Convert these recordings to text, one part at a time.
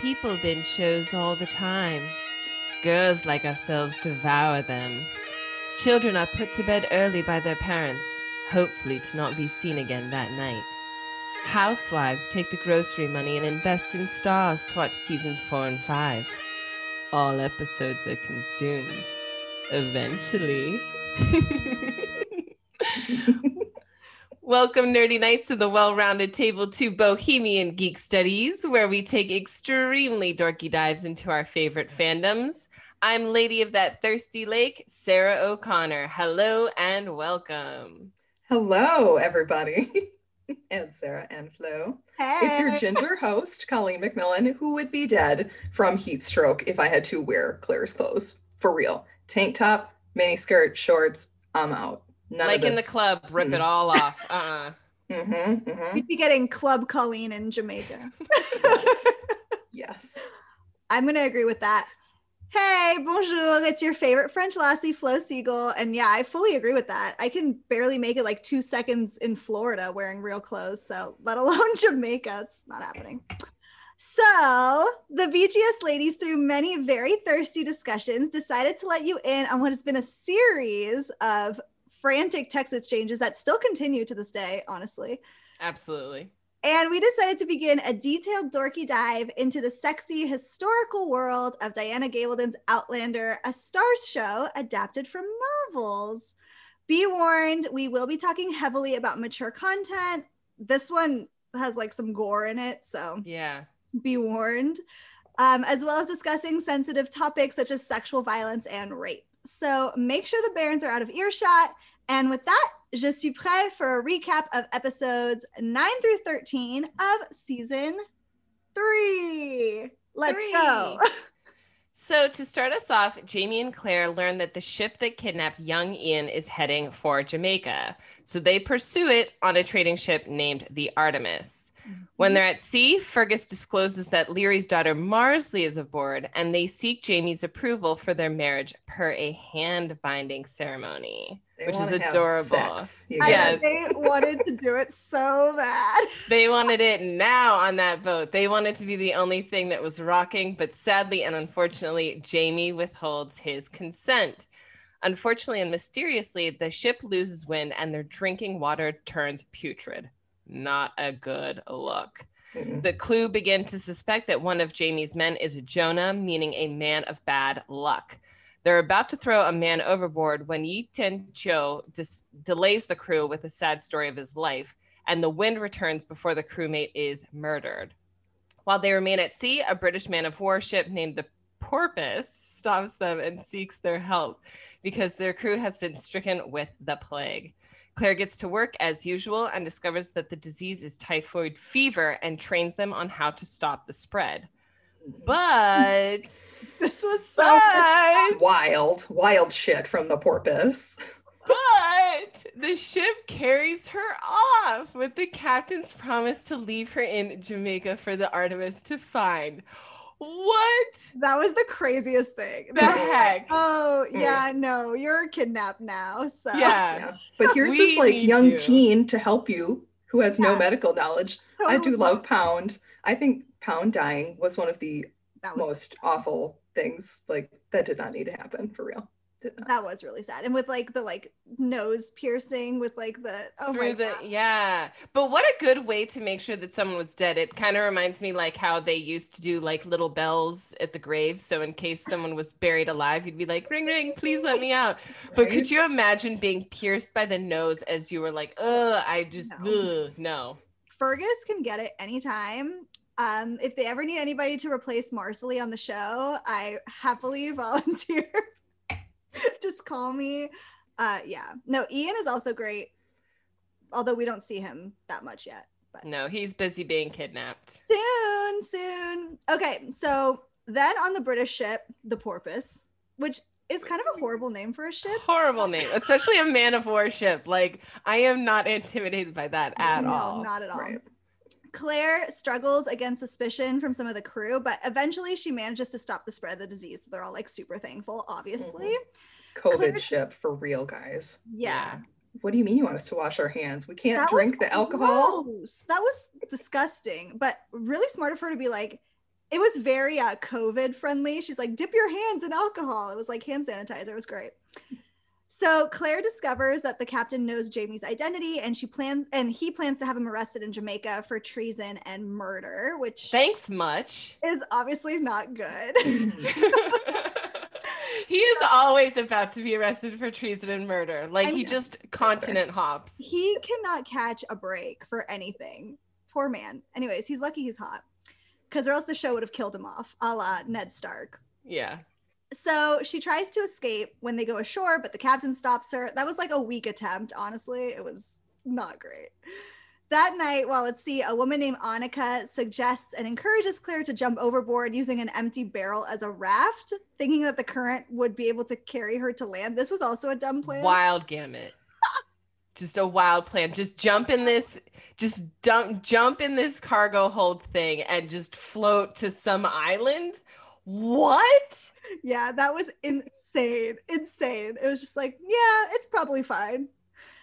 people binge shows all the time. Girls like ourselves devour them. Children are put to bed early by their parents, hopefully to not be seen again that night. Housewives take the grocery money and invest in Starz to watch seasons four and five. All episodes are consumed. Eventually. Welcome, nerdy knights, to the well rounded table to Bohemian Geek Studies, where we take extremely dorky dives into our favorite fandoms. I'm Lady of That Thirsty Lake, Sarah O'Connor. Hello and welcome. Hello, everybody. and Sarah and Flo. Hey. It's your ginger host, Colleen McMillan, who would be dead from heat stroke if I had to wear Claire's clothes. For real. Tank top, mini skirt, shorts, I'm out. None like in the club, rip it Mm. all off. Uh-uh. Mm-hmm, mm-hmm. You'd be getting Club Colleen in Jamaica. Yes. yes. I'm going to agree with that. Hey, bonjour. It's your favorite French lassie, Flo Siegel. And yeah, I fully agree with that. I can barely make it like two seconds in Florida wearing real clothes. So, let alone Jamaica. It's not happening. So, the VGS ladies, through many very thirsty discussions, decided to let you in on what has been a series of frantic text exchanges that still continue to this day, honestly. Absolutely. And we decided to begin a detailed dorky dive into the sexy historical world of Diana Gabaldon's Outlander, a Starz show adapted from novels. Be warned, we will be talking heavily about mature content. This one has like some gore in it, so Yeah. be warned, um, as well as discussing sensitive topics such as sexual violence and rape. So make sure the bairns are out of earshot. And with that, je suis prêt for a recap of episodes 9 through 13 of season three. Let's Three. go. So, to start us off, Jamie and Claire learn that the ship that kidnapped young Ian is heading for Jamaica. So, they pursue it on a trading ship named the Artemis. When mm-hmm. they're at sea, Fergus discloses that Laoghaire's daughter Marsali is aboard, and they seek Jamie's approval for their marriage per a hand binding ceremony, They which is adorable. Yes. they wanted to do it so bad. They wanted it now on that boat. They wanted to be the only thing that was rocking, but sadly and unfortunately, Jamie withholds his consent. Unfortunately and mysteriously, the ship loses wind and their drinking water turns putrid. Not a good look. Mm-mm. The clue begin to suspect that one of Jamie's men is Jonah, meaning a man of bad luck. They're about to throw a man overboard when Yi Tien Cho dis- delays the crew with a sad story of his life, and the wind returns before the crewmate is murdered. While they remain at sea, a British man of war ship named the Porpoise stops them and seeks their help because their crew has been stricken with the plague. Claire gets to work as usual and discovers that the disease is typhoid fever and trains them on how to stop the spread. But, This was so but, wild, wild shit from the porpoise. but the ship carries her off with the captain's promise to leave her in Jamaica for the Artemis to find. What that was the craziest thing. the heck? Oh Mm. yeah, no, you're kidnapped now. So Yeah. Yeah. But here's this like young you. teen to help you who has no medical knowledge. I do love Pound. I think Pound dying was one of the was most awful things. Like that did not need to happen for real. That was really sad. And with like the like nose piercing with like the oh my through the God. yeah but what a good way to make sure that someone was dead it kind of reminds me like how they used to do like little bells at the grave so in case someone was buried alive you'd be like ring ring please let me out but could you imagine being pierced by the nose as you were like ugh i just No. ugh, no Fergus can get it anytime. Um, if they ever need anybody to replace Marsali on the show, I happily volunteer. Just call me. Uh, yeah. No, Ian is also great, although we don't see him that much yet. But no he's busy being kidnapped soon, soon. Okay, so then on the British ship, the Porpoise, which is kind of a horrible name for a ship. horrible name especially a man of war ship like i am not intimidated by that at no, all Not at all. Right. Claire struggles against suspicion from some of the crew, but eventually she manages to stop the spread of the disease. So they're all like super thankful, obviously. COVID Claire's- ship for real, guys. Yeah. What do you mean you want us to wash our hands? We can't That drink the alcohol. gross. That was disgusting, but really smart of her to be like, it was very uh, COVID friendly. She's like, dip your hands in alcohol. It was like hand sanitizer. It was great. So Claire discovers that the captain knows Jamie's identity, and she plans and he plans to have him arrested in Jamaica for treason and murder, which Thanks much. is obviously not good. he is always about to be arrested for treason and murder. Like I he just continent hops. he cannot catch a break for anything. Poor man. Anyways, he's lucky he's hot, because or else the show would have killed him off, a la Ned Stark. Yeah. So she tries to escape when they go ashore, but the captain stops her. That was like a weak attempt, honestly. It was not great. That night, while at sea, a woman named Annekje suggests and encourages Claire to jump overboard using an empty barrel as a raft, thinking that the current would be able to carry her to land. This was also a dumb plan. Wild gamut. just a wild plan. Just jump in this just dump jump in this cargo hold thing and just float to some island. What? Yeah, that was insane. Insane. It was just like, yeah, it's probably fine.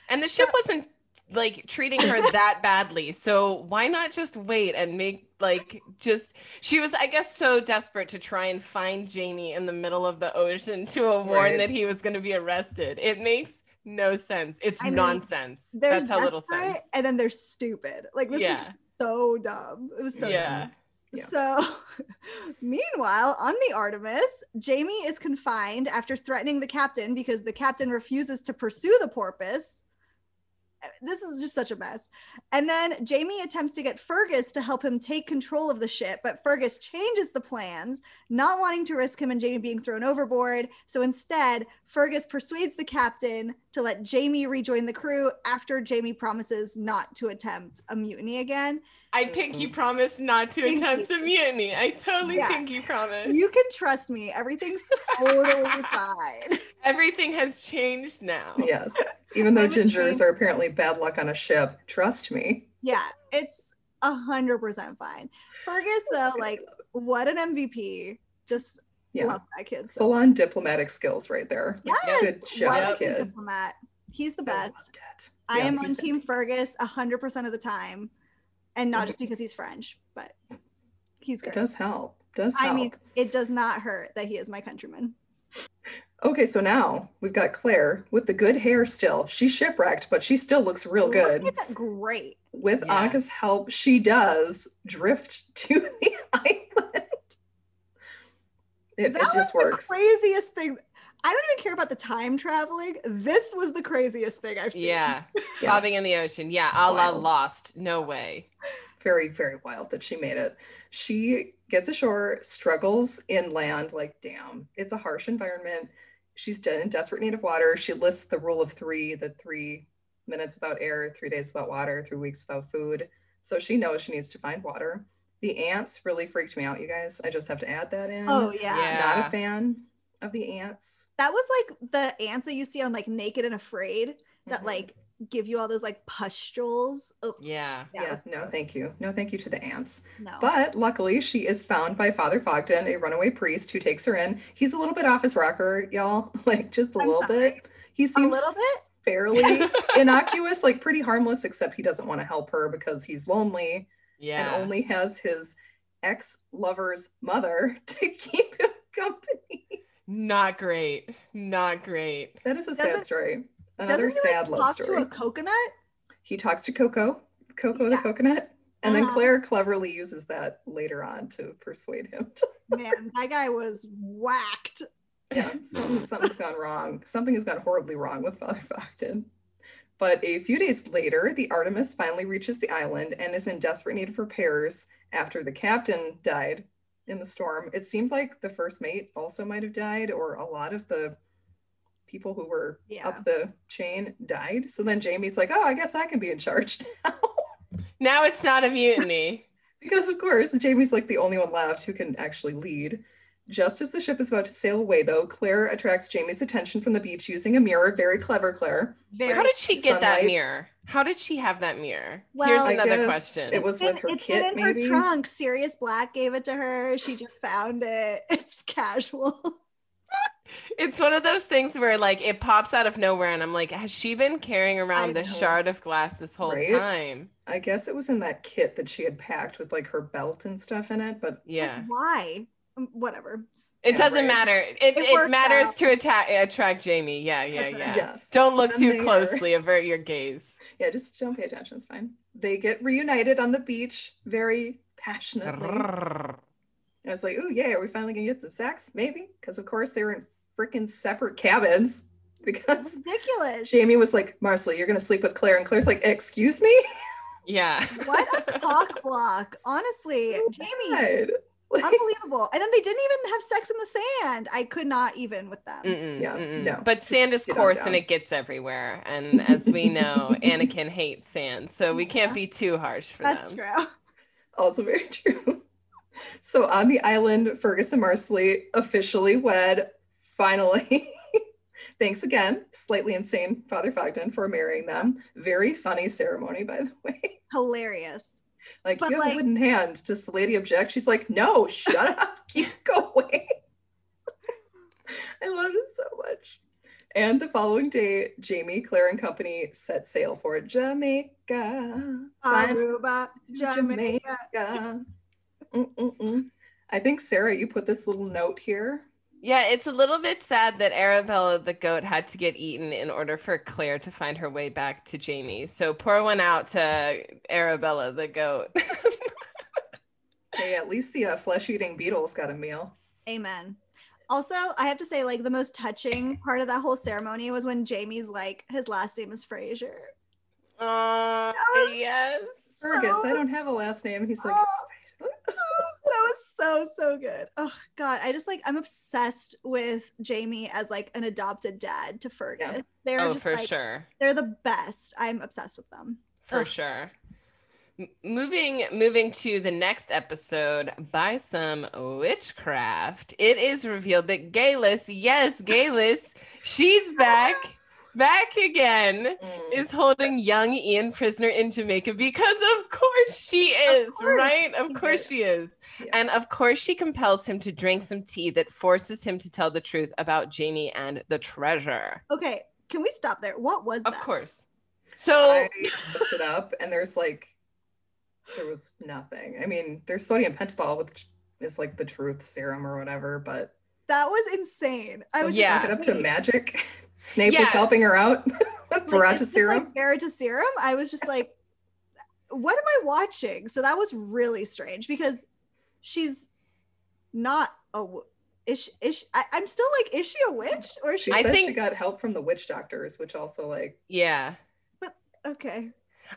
And the ship wasn't like treating her that badly. So why not just wait and make like just she was I guess so desperate to try and find Jamie in the middle of the ocean to warn Right. that he was going to be arrested. It makes no sense. It's I mean, nonsense. That's how little sense. and then they're stupid. Like this was Yeah. just so dumb. It was so yeah. dumb. Yeah. So, meanwhile, on the Artemis, Jamie is confined after threatening the captain because the captain refuses to pursue the porpoise. Eh, this is just such a mess. And then Jamie attempts to get Fergus to help him take control of the ship, but Fergus changes the plans, not wanting to risk him and Jamie being thrown overboard. So instead, Fergus persuades the captain to let Jamie rejoin the crew after Jamie promises not to attempt a mutiny again. I pinky promise not to Pinky. attempt a mutiny. I totally Yeah. pinky promise. You can trust me. Everything's totally fine. Everything has changed now. Yes. Even though gingers are apparently bad luck on a ship, trust me. Yeah, it's a hundred percent fine. Fergus, though, like, what an MVP. Just Yeah. love that kid. So Full on diplomatic skills right there. Yes, Good what job, a kid. diplomat. He's the I best. I Yes, am on Team. Fergus a hundred percent of the time, and not just because he's French, but he's It great. does help. Does help. I mean, it does not hurt that he is my countryman. okay, so now we've got Claire with the good hair still. She's shipwrecked, but she still looks real good. Great. With Yeah. Annekje's help, she does drift to the island. It, it That was just the works. craziest thing. I don't even care about the time traveling. This was the craziest thing I've seen. Yeah. Yeah. Bobbing in the ocean. Yeah. A la Wild. lost. No way. very very wild that she made it she gets ashore struggles inland like damn it's a harsh environment she's in desperate need of water she lists the rule of three the three minutes without air three days without water three weeks without food so she knows she needs to find water the ants really freaked me out you guys i just have to add that in Oh yeah. Yeah. not a fan of the ants That was like the ants that you see on like Naked and Afraid that Mhm. like give you all those like pustules. Ugh, Yeah. that yeah no thank you no thank you to the ants No. But luckily, she is found by Father Fogden, a runaway priest who takes her in. He's a little bit off his rocker, y'all, like just a I'm little sorry. bit. He seems a little bit. fairly innocuous, like pretty harmless, except he doesn't want to help her because he's lonely Yeah. and only has his ex lover's mother to keep him company. Not great. Not great. That is a Doesn't- sad story. Another Doesn't he sad like, love talk story. to a coconut? He talks to Coco, Coco the coconut. And then Uh-huh. Claire cleverly uses that later on to persuade him to Man, that guy was whacked. yeah, something, something's gone wrong. Something has gone horribly wrong with Father Fogden. But a few days later, the Artemis finally reaches the island and is in desperate need of repairs after the captain died in the storm. It seemed like the first mate also might have died, or a lot of the people who were Yeah. up the chain died. So then Jamie's like, oh, I guess I can be in charge now. Now it's not a mutiny. Because of course, Jamie's like the only one left who can actually lead. Just as the ship is about to sail away, though, Claire attracts Jamie's attention from the beach using a mirror. Very clever, Claire. Very How did she get that mirror? How did she have that mirror? Well, Here's another question. It was with her in- it's kit, in maybe. her trunk. Sirius Black gave it to her. She just found it. It's casual. It's one of those things where like it pops out of nowhere, and I'm like, has she been carrying around this shard of glass this whole Right? time? I guess it was in that kit that she had packed with like her belt and stuff in it, but Yeah. Like, why? Um, Whatever. It doesn't right. matter. It, It it, matters out. to attack, attract Jamie. Yeah, yeah, yeah. yes. Don't look too they are- closely. Avert your gaze. Yeah, just don't pay attention. It's fine. They get reunited on the beach very passionately. I was like, oh, yeah, are we finally going to get some sex? Maybe. Because, of course, they were in freaking separate cabins. Because Ridiculous. Jamie was like, Marcel, you're going to sleep with Claire. And Claire's like, excuse me? Yeah. What a cock block. Honestly, So Jamie, bad. Like, unbelievable. And then they didn't even have sex in the sand. I could not even with them. Mm-mm, Yeah, mm-mm. no, But sand is coarse and it gets everywhere. And as we know, Anakin hates sand. So we can't be too harsh for That's them. true. also very true. So on the island, Fergus and Marsali officially wed. Finally. Thanks again, slightly insane Father Fogden for marrying them. Very funny ceremony, by the way. Hilarious. Like But, you have like- a wooden hand. Does the lady object? She's like, no, shut up, keep going. I loved it so much. And the following day, Jamie, Claire, and company set sail for Jamaica. Aruba, Jamaica. Jamaica. Mm, mm, mm. I think Sarah, you put this little note here. Yeah, it's a little bit sad that Arabella the goat had to get eaten in order for Claire to find her way back to Jamie. So pour one out to Arabella the goat. Hey, at least the uh, flesh-eating beetles got a meal. Amen. Also, I have to say, like, the most touching part of that whole ceremony was when Jamie's like, his last name is Fraser. Oh, was- yes. Fergus, So- I don't have a last name. He's like, Oh. that was so so good. Oh god, I just like I'm obsessed with Jamie as like an adopted dad to Fergus. They're Oh, just, for like, sure. They're the best. I'm obsessed with them. For Ugh. sure. M- moving moving to the next episode by some witchcraft. It is revealed that Geillis, yes, Geillis, she's back, back again. Mm. is holding young Ian prisoner in Jamaica because of course she is, course right? Of course she is. Yeah. And of course she compels him to drink some tea that forces him to tell the truth about Jamie and the treasure. Okay, can we stop there? What was Of course. So I looked it up, and there's like, there was nothing. I mean, there's sodium pentothal, which is like the truth serum or whatever, but That was insane. I was Yeah. up to magic. Snape Yeah. was helping her out with like, Veritaserum. Like Veritaserum. I was just like, what am I watching? So that was really strange because she's not a w- is she, is she, I, I'm still like, is she a witch or is she? She I said she got help from the witch doctors, which also like yeah. okay.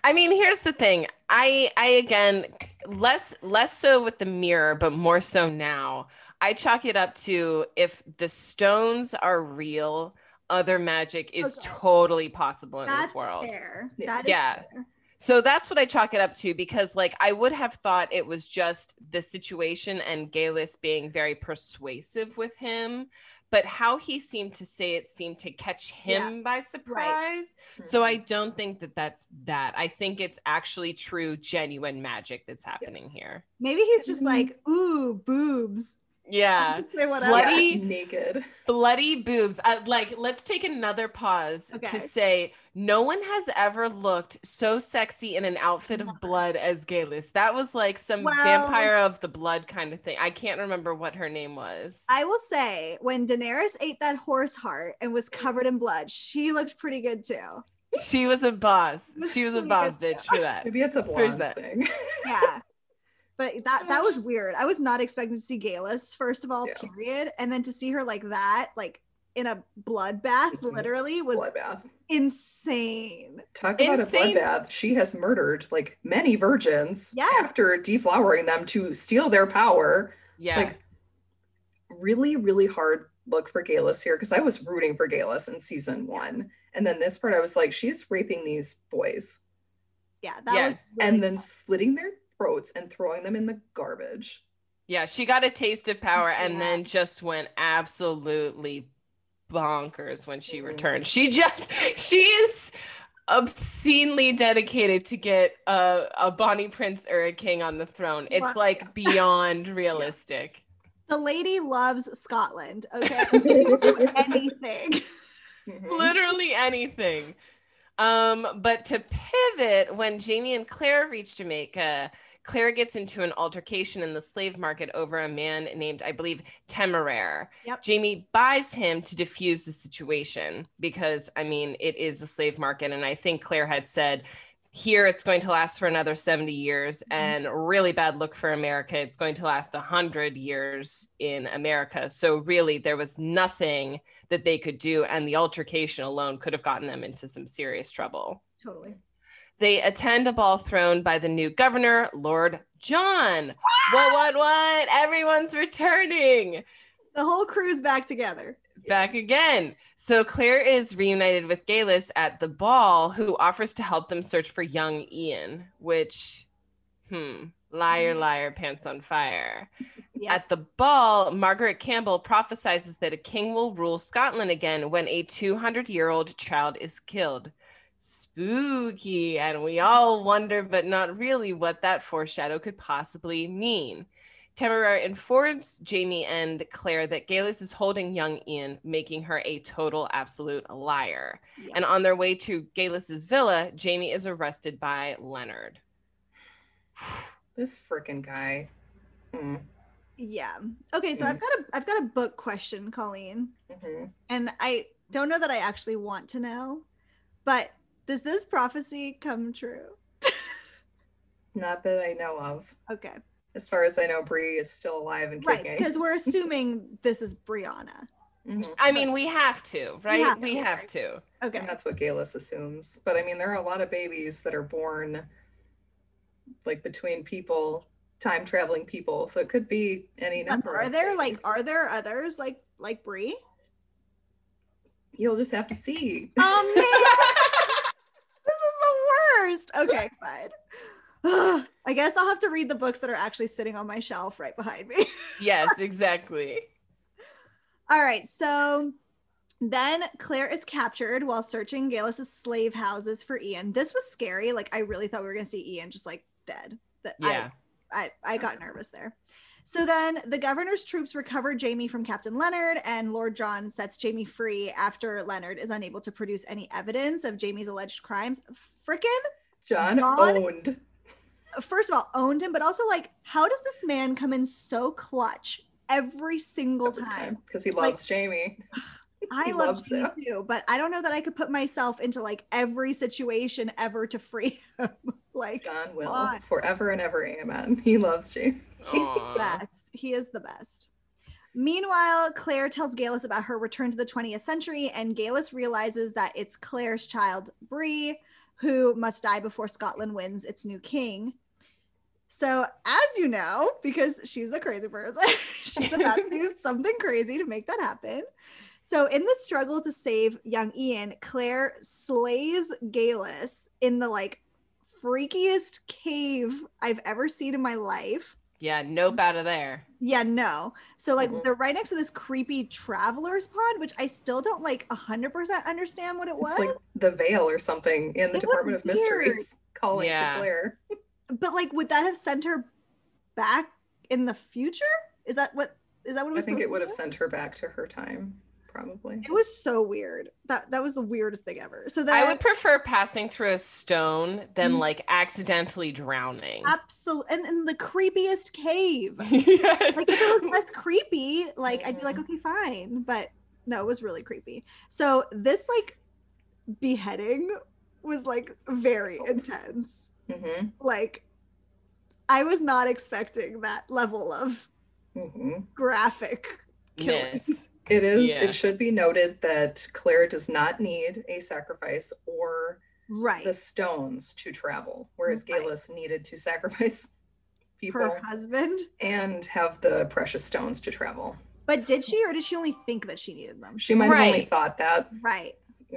I mean, here's the thing. I I again less less so with the mirror, but more so now. I chalk it up to if the stones are real, other magic is Okay. totally possible in That's this world. fair. Yeah. That is fair. So that's what I chalk it up to because, like, I would have thought it was just the situation and Geillis being very persuasive with him, but how he seemed to say it seemed to catch him by surprise. So I don't think that that's that. I think it's actually true, genuine magic that's happening Yes. here. Maybe he's just Mhm. like, ooh, boobs. Yeah. Say whatever. Bloody- Yeah, naked. Bloody boobs. Uh, like, let's take another pause Okay. to say no one has ever looked so sexy in an outfit of blood as Geillis. That was like some Well- vampire of the blood kind of thing. I can't remember what her name was. I will say, when Daenerys ate that horse heart and was covered in blood, she looked pretty good too. she was a boss. She was a boss bitch for that. Maybe it's a Where's blonde that? thing. Yeah. But that that was weird. I was not expecting to see Geillis, first of all, Yeah. period. And then to see her like that, like in a bloodbath, Mhm. literally, was Bloodbath. insane. Talk about Insane. a bloodbath. She has murdered like many virgins Yes. after deflowering them to steal their power. Yeah. Like really, really hard look for Geillis here because I was rooting for Geillis in season one. And then this part I was like, she's raping these boys Yeah, that Yeah. was really and then bad. slitting their throats and throwing them in the garbage. yeah. She got a taste of power and Yeah. then just went absolutely bonkers when she Mhm. returned. She just, she is obscenely dedicated to get a, a Bonnie Prince or a king on the throne. It's Wow. like beyond realistic. The lady loves Scotland. Okay, anything. Mhm. literally anything. Um, but to pivot, when Jamie and Claire reach Jamaica, Claire gets into an altercation in the slave market over a man named, I believe, Temeraire. Yep. Jamie buys him to diffuse the situation because, I mean, it is a slave market. And I think Claire had said, here it's going to last for another 70 years mm-hmm. and really bad look for america it's going to last 100 years in america so really there was nothing that they could do and the altercation alone could have gotten them into some serious trouble Totally. They attend a ball thrown by the new governor lord john what what what everyone's returning The whole crew's back together. back again. So Claire is reunited with Geillis at the ball, who offers to help them search for young Ian, which, hmm, liar, liar, pants on fire. At the ball, Margaret Campbell prophesizes that a king will rule Scotland again when a 200 year old child is killed. Spooky. And we all wonder, but not really, what that foreshadow could possibly mean. Temeraire informs Jamie and Claire that Geillis is holding young Ian, making her a total absolute liar. Yeah. And on their way to Geillis's villa, Jamie is arrested by Leonard. This freaking guy. Mm, Yeah. Okay, so I've got a I've got a book question, Colleen. mhm. And I don't know that I actually want to know, but does this prophecy come true? Not that I know of. Okay. As far as I know, Bree is still alive and Right, kicking. because we're assuming this is Brianna. Mhm. I mean, we have to, right? have We to, have right. to. Okay. And that's what Geillis assumes. But I mean, there are a lot of babies that are born like between people, time traveling people. So it could be any number. Are of there like are there others like like Bree? You'll just have to see. Oh man. This is the worst. Okay, fine. I guess I'll have to read the books that are actually sitting on my shelf right behind me. yes, exactly. All right, so then Claire is captured while searching Geillis's slave houses for Ian. This was scary. Like I really thought we were gonna see Ian just like dead. That I- Yeah. I, I got nervous there. So then the governor's troops recover Jamie from Captain Leonard, and Lord John sets Jamie free after Leonard is unable to produce any evidence of Jamie's alleged crimes. Frickin', John John? owned. first of all, owned him, but also like, how does this man come in so clutch every single time? Because he Like- loves Jamie. I He love loves him. too, but I don't know that I could put myself into like every situation ever to free him. like John will on. forever and ever. Amen. He loves Jamie. he's Aw. the best. He is the best. Meanwhile, Claire tells Geillis about her return to the 20th century, and Geillis realizes that it's Claire's child, Bree, who must die before Scotland wins its new king. So, as you know, because she's a crazy person, she's about to do something crazy to make that happen. So, in the struggle to save young Ian, Claire slays Geillis in the like freakiest cave I've ever seen in my life. Yeah, nope out of there. Yeah, no. So like Mhm. they're right next to this creepy traveler's pod, which I still don't like hundred percent understand what it was. Like the veil or something in the It Department of weird. Mysteries calling Yeah. to Claire. but like, would that have sent her back in the future? Is that what? Is that what it I think it would have sent her back to her time, probably. It was so weird. That that was the weirdest thing ever. So then I would prefer passing through a stone than Mhm. like accidentally drowning. absolutely and in the creepiest cave. yes. like if it was less creepy, like I'd be like, okay, fine. But no, it was really creepy. So this like beheading was like very intense. hmm Like I was not expecting that level of hmm graphic killing. Yes. It is. Yeah. It should be noted that Claire does not need a sacrifice or Right. the stones to travel, whereas Right. Geillis needed to sacrifice people Her husband. and have the precious stones to travel. But did she or did she only think that she needed them? She might have only thought that. Right.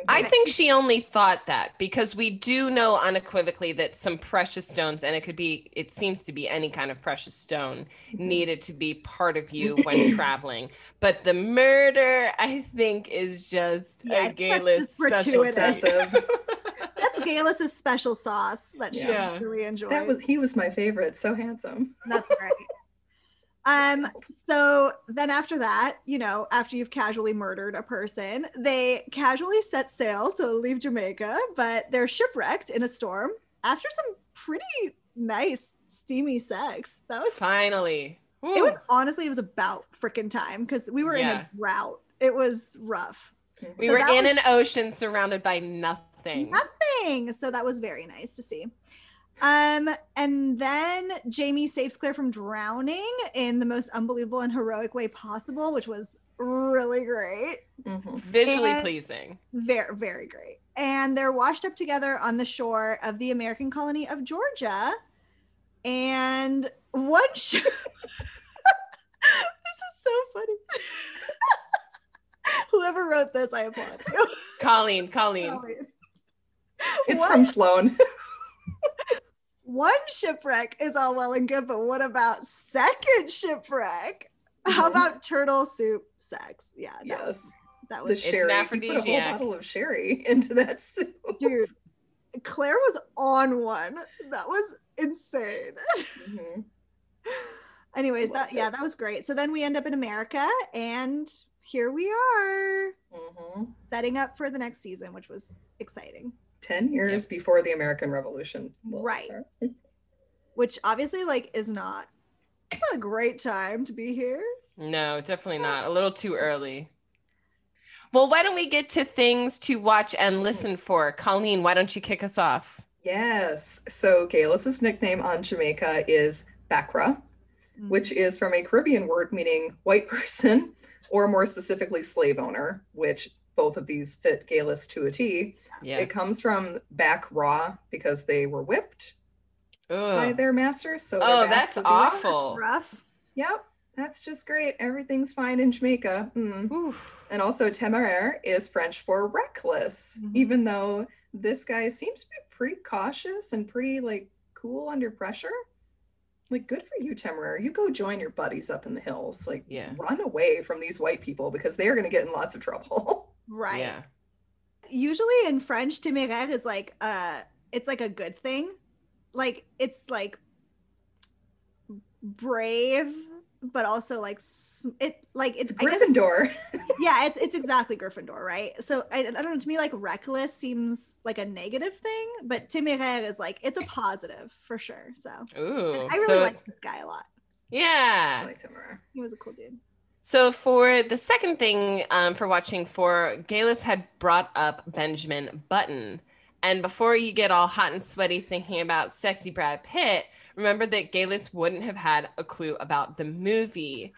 I think she only thought that because we do know unequivocally that some precious stones, and it could be, it seems to be any kind of precious stone, Mhm. needed to be part of you when traveling. But the murder, I think, is just Yeah, I a think that's Geillis just special. sauce. That's Geillis's special sauce that she Yeah. really enjoyed. that was he was my favorite. So handsome. That's right. Um, so then after that, you know, after you've casually murdered a person, they casually set sail to leave Jamaica, but they're shipwrecked in a storm after some pretty nice steamy sex. That was Finally. it was honestly it was about freaking time because we were in a drought. It was rough. we so were in was- an ocean surrounded by nothing. Nothing. So that was very nice to see. Um, and then Jamie saves Claire from drowning in the most unbelievable and heroic way possible, which was really great. Mhm. Visually And- pleasing. Very, very great. And they're washed up together on the shore of the American colony of Georgia. And one sh- this is so funny. Whoever wrote this, I applaud you. Colleen, Colleen. Colleen. It's One- from Sloan. One shipwreck is all well and good, but what about second shipwreck? How Mhm. about turtle soup sex? Yeah, that, yes. that The was It's sherry. an put a whole bottle of sherry into that soup. dude. Claire was on one. That was insane. Mhm. Anyways, Loved that yeah, that was great. So then we end up in America, and here we are Mhm. setting up for the next season, which was exciting. 10 years before the American Revolution. will Right. start. Which obviously, like, is not. It's not a great time to be here. No, definitely not. A little too early. Well, why don't we get to things to watch and listen for? Colleen, why don't you kick us off? Yes. So Geillis's nickname on Jamaica is Bakra, Mm. which is from a Caribbean word meaning white person, or more specifically, slave owner, which both of these fit Geillis to a T. Yeah. It comes from back raw because they were whipped by their masters. So Oh, that's would be raw. awful. rough. Yep. That's just great. Everything's fine in Jamaica. Mm. And also, téméraire is French for reckless, Mhm. even though this guy seems to be pretty cautious and pretty like cool under pressure. Like, good for you, téméraire. You go join your buddies up in the hills. Like, Yeah. run away from these white people because they are going to get in lots of trouble. Right. Yeah. Usually in French, téméraire is like uh it's like a good thing. Like it's like brave, but also like s- it like it's It's I guess- Gryffindor. yeah, it's it's exactly Gryffindor, right? So I, I don't know. To me, like reckless seems like a negative thing, but téméraire is like it's a positive for sure. So Ooh. I really so, like this guy a lot. Yeah, I yeah. like téméraire. He was a cool dude. So for the second thing um, for watching for, Geillis had brought up Benjamin Button. And before you get all hot and sweaty thinking about sexy Brad Pitt, remember that Geillis wouldn't have had a clue about the movie.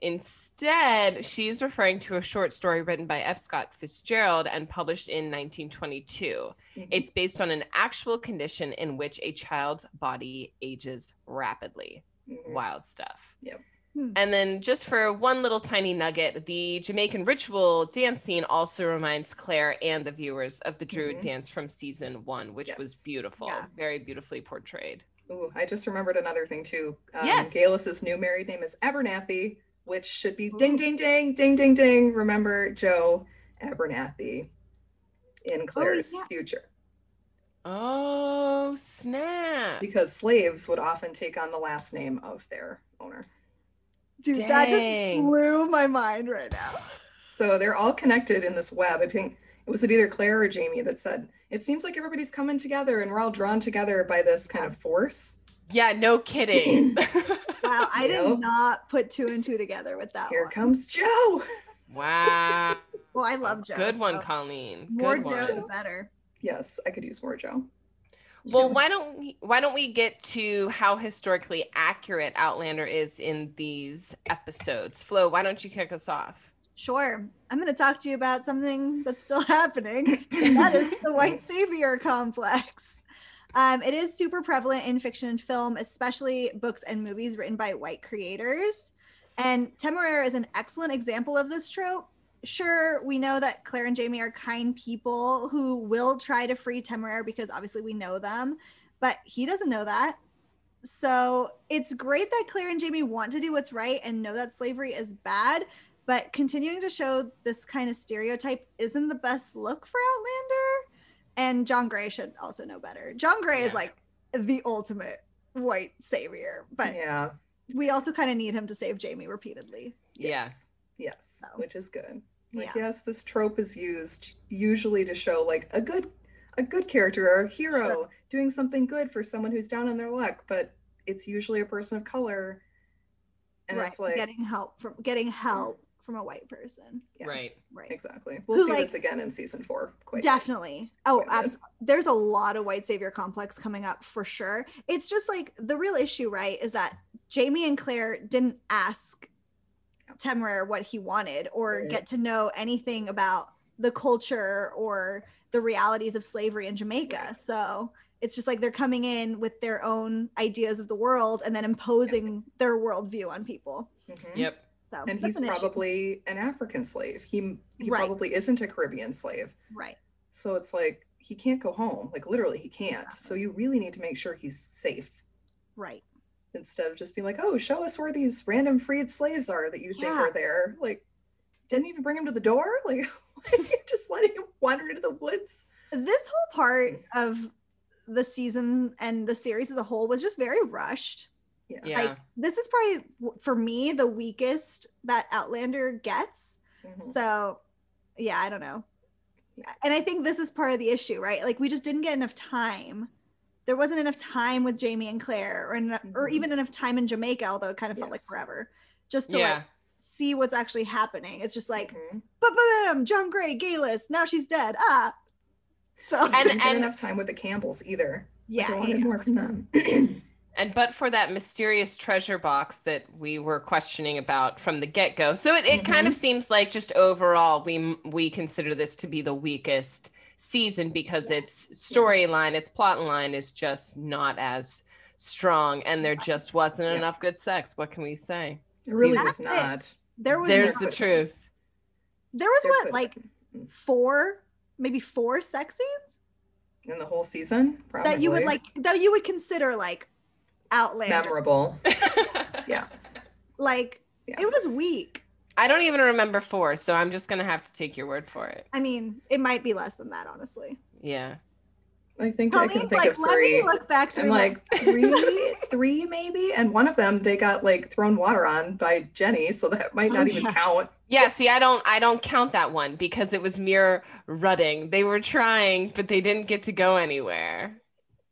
Instead, she's referring to a short story written by F. Scott Fitzgerald and published in 1922. Mhm. It's based on an actual condition in which a child's body ages rapidly. Mhm. Wild stuff. Yep. Hmm. And then, just for one little tiny nugget, the Jamaican ritual dance scene also reminds Claire and the viewers of the Druid Mhm. dance from season one, which was beautiful, Yeah. very beautifully portrayed. Ooh, I just remembered another thing too. Um, Yes. Geillis's new married name is Abernathy, which should be ding, Ooh. ding, ding, ding, ding, ding. Remember Joe Abernathy in Claire's yeah. future. Oh, snap. Because slaves would often take on the last name of their owner. Dude, that just blew my mind right now. So they're all connected in this web. I think it was it either Claire or Jamie that said, it seems like everybody's coming together and we're all drawn together by this kind of force. Yeah, no kidding. Wow, I did Yep. not put two and two together with that one. Here one. comes Joe. wow. Well, I love Joe. Good one, so Colleen. More Good Joe, the better. Yes, I could use more Joe. Well, why don't we, why don't we get to how historically accurate Outlander is in these episodes? Flo, why don't you kick us off? Sure. I'm going to talk to you about something that's still happening, and that is the white savior complex. Um, it is super prevalent in fiction and film, especially books and movies written by white creators. And Temeraire is an excellent example of this trope. Sure, we know that Claire and Jamie are kind people who will try to free Temeraire because obviously we know them, but he doesn't know that. So it's great that Claire and Jamie want to do what's right and know that slavery is bad, but continuing to show this kind of stereotype isn't the best look for Outlander. And John Grey should also know better. John Grey is like the ultimate white savior, but yeah. we also kind of need him to save Jamie repeatedly. Yeah. Yes. Yes. So. Which is good. Like Yeah. yes, this trope is used usually to show like a good a good character or a hero Sure. doing something good for someone who's down on their luck, but it's usually a person of color. And right. it's like getting help from getting help from a white person. Yeah. Right. Right. exactly. We'll Who, see like- this again in season four. Quite Definitely. Oh, quite a bit. absolutely. There's a lot of white savior complex coming up for sure. It's just like the real issue, right? Is that Jamie and Claire didn't ask Temeraire what he wanted or Right. get to know anything about the culture or the realities of slavery in Jamaica. Right. So it's just like they're coming in with their own ideas of the world and then imposing their worldview on people. Mhm. Yep. So And he's an issue. probably an African slave. He he Right. probably isn't a Caribbean slave. right. So it's like he can't go home. Like literally he can't. So you really need to make sure he's safe. Right. Instead of just being like, "Oh, show us where these random freed slaves are that you think are there." Like, didn't even bring him to the door. Like, why are you just letting him wander into the woods? this whole part of the season and the series as a whole was just very rushed. Yeah, Yeah. Like this is probably for me the weakest that Outlander gets. Mhm. So, yeah, I don't know. Yeah. And I think this is part of the issue, right? Like we just didn't get enough time. There wasn't enough time with Jamie and Claire, or eno- or even enough time in Jamaica, although it kind of felt like forever, just to yeah. like see what's actually happening. It's just like, Mhm. but bam, John Grey, Geillis, now she's dead. Ah. So We And- didn't get and- enough time with the Campbells either. Like, yeah, I wanted yeah. more from them. And but for that mysterious treasure box that we were questioning about from the get go, so it, it kind of seems like just overall we we consider this to be the weakest season because its storyline, its plot line is just not as strong, and there just wasn't Yeah. enof good sex. What can we say? it really That's was it. not. there was There's no- the truth. there was There what like four, maybe four sex scenes in the whole season. Probably. that you would like that you would consider like Outlander. memorable. Yeah, Like Yeah. it was weak. I don't even remember four, so I'm just gonna have to take your word for it. I mean, it might be less than that, honestly. Yeah. I think I can Colleen's think like, of let three. me look back through I'm like three, three maybe, and one of them they got like thrown water on by Jenny, so that might Oh, not even yeah. count. Yeah, see, I don't I don't count that one because it was mere rutting. They were trying, but they didn't get to go anywhere.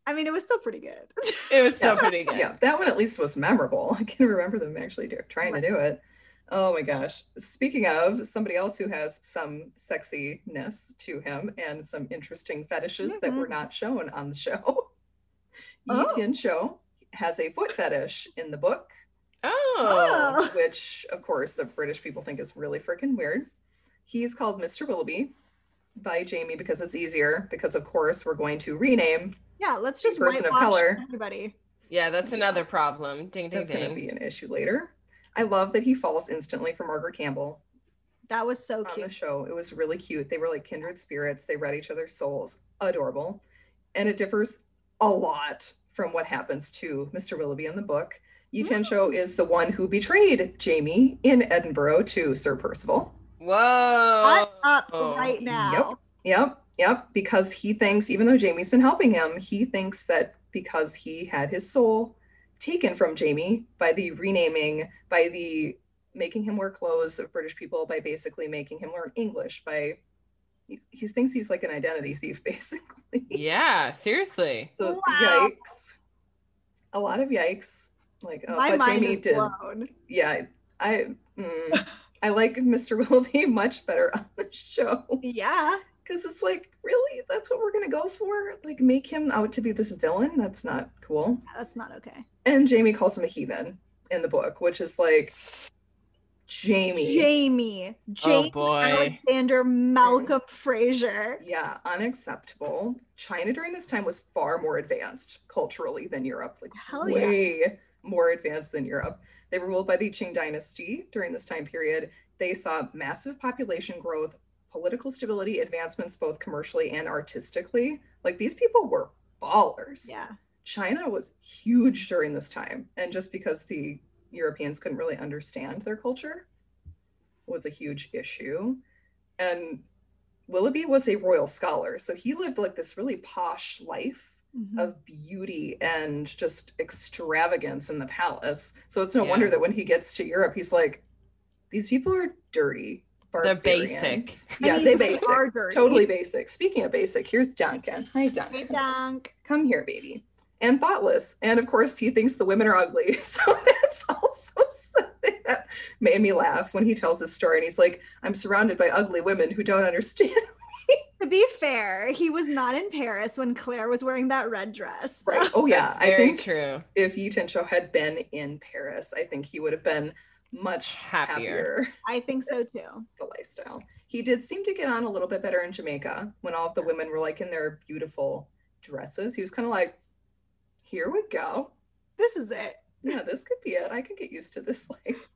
I mean, it was still pretty good. It was so Yeah. pretty good. Yeah, that one at least was memorable. I can remember them actually do, trying to do it. Oh my gosh. Speaking of somebody else who has some sexiness to him and some interesting fetishes that were mm-hmm. not shown on the show, Yi Oh. Tian Show has a foot fetish in the book, Oh. Um, which of course the British people think is really freaking weird. He's called Mr. Willoughby by Jamie because it's easier, because of course we're going to rename yeah, let's just Person of color. everybody. Yeah, that's another problem. Ding ding That's going to be an issue later. I love that he falls instantly for Margaret Campbell That was so on the show. It was really cute. They were like kindred spirits. They read each other's souls. Adorable. And it differs a lot from what happens to Mr. Willoughby in the book. Yi Tien Cho is the one who betrayed Jamie in Edinburgh to Sir Percival. Whoa. Shut up Oh. right now. Yep. Yep, yep. Because he thinks, even though Jamie's been helping him, he thinks that because he had his soul taken from Jamie by the renaming, by the making him wear clothes of British people, by basically making him learn English, by he, he thinks he's like an identity thief, basically. Yeah, seriously. So Wow. yikes. A lot of yikes. Like, uh, My but mind Jamie is did. blown. Yeah, I. Mm, I like Mr. Willoughby much better on the show Yeah. Because it's like, really, that's what we're gonna go for? Like, make him out to be this villain? That's not cool. That's not okay. And Jamie calls him a heathen in the book, which is like, Jamie. Jamie, oh, James boy. Alexander Malcolm Fraser. yeah, unacceptable. China during this time was far more advanced culturally than Europe, like Hell yeah. way more advanced than Europe. They were ruled by the Qing dynasty during this time period. They saw massive population growth, political stability, advancements both commercially and artistically. Like these people were ballers. Yeah. China was huge during this time. And just because the Europeans couldn't really understand their culture was a huge issue. And Willoughby was a royal scholar. So he lived like this really posh life Mhm. of beauty and just extravagance in the palace. So it's no Yeah. wonder that when he gets to Europe, he's like, these people are dirty. They're basic. I Yeah, mean, they they basic. are. Totally basic. Speaking of basic, here's Duncan. Hi, Duncan. Hey, Duncan. Dunk. Come here, baby. And thoughtless. And of course, he thinks the women are ugly. So that's also something that made me laugh when he tells his story. And he's like, I'm surrounded by ugly women who don't understand. Me. To be fair, he was not in Paris when Claire was wearing that red dress. Right. Oh, yeah. That's I think true. if Yi Cho had been in Paris, I think he would have been much Happier. happier. I think so too. the lifestyle. He did seem to get on a little bit better in Jamaica when all of the women were like in their beautiful dresses. He was kind of like, here we go. This is it. Yeah, this could be it. I could get used to this life.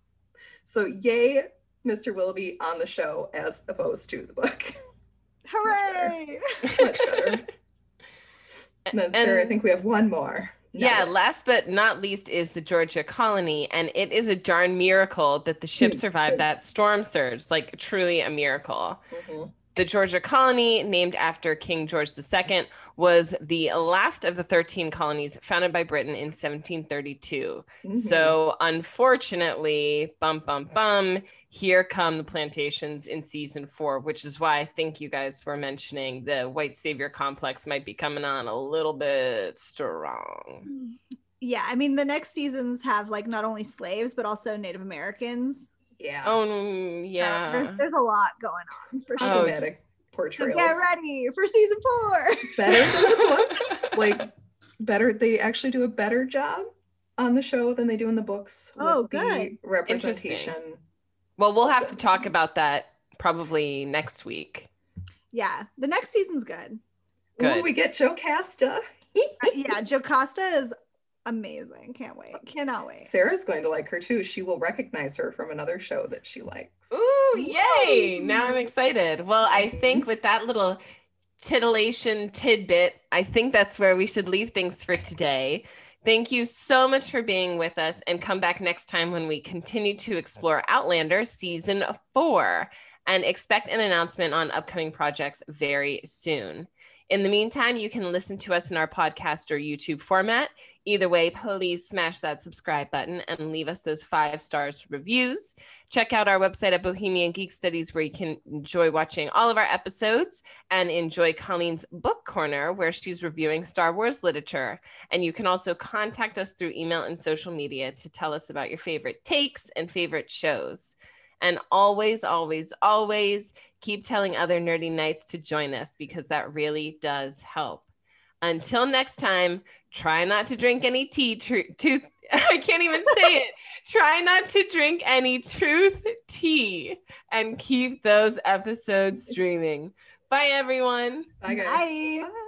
So, yay, Mr. Willoughby on the show as opposed to the book. Hooray! Much better. And then, Sarah, I think we have one more. Yeah, last but not least is the Georgia colony, and it is a darn miracle that the ship Hmm. survived that storm surge. Like, truly a miracle. Mhm. The Georgia colony, named after King George II, was the last of the 13 colonies founded by Britain in 1732. Mhm. So, unfortunately, bum, bum, bum, here come the plantations in season four, which is why I think you guys were mentioning the white savior complex might be coming on a little bit strong. Yeah, I mean the next seasons have like not only slaves but also Native Americans. Yeah. Oh, So yeah. there's, there's a lot going on for sure. Oh, Problematic So portrayals. get ready for season four. better than the books. Like better, they actually do a better job on the show than they do in the books. with Oh, good. representation. Well, we'll have to talk about that probably next week. yeah, the next season's good. Ooh, Good. we get Jocasta. Uh, yeah, Jocasta is amazing. Can't wait. Cannot wait. Sarah's going to like her too. She will recognize her from another show that she likes. Ooh, yay! Now I'm excited. Well, I think with that little titillation tidbit, I think that's where we should leave things for today. Thank you so much for being with us and come back next time when we continue to explore Outlander season four and expect an announcement on upcoming projects very soon. In the meantime, you can listen to us in our podcast or YouTube format. Either way, please smash that subscribe button and leave us those five stars reviews. Check out our website at Bohemian Geek Studies, where you can enjoy watching all of our episodes and enjoy Colleen's book corner, where she's reviewing Star Wars literature. And you can also contact us through email and social media to tell us about your favorite takes and favorite shows. And always, always, always keep telling other nerdy knights to join us because that really does help. Until next time, try not to drink any tea. Tr- tooth. I can't even say it. Try not to drink any truth tea and keep those episodes streaming. Bye, everyone. Bye, guys. Bye. Bye.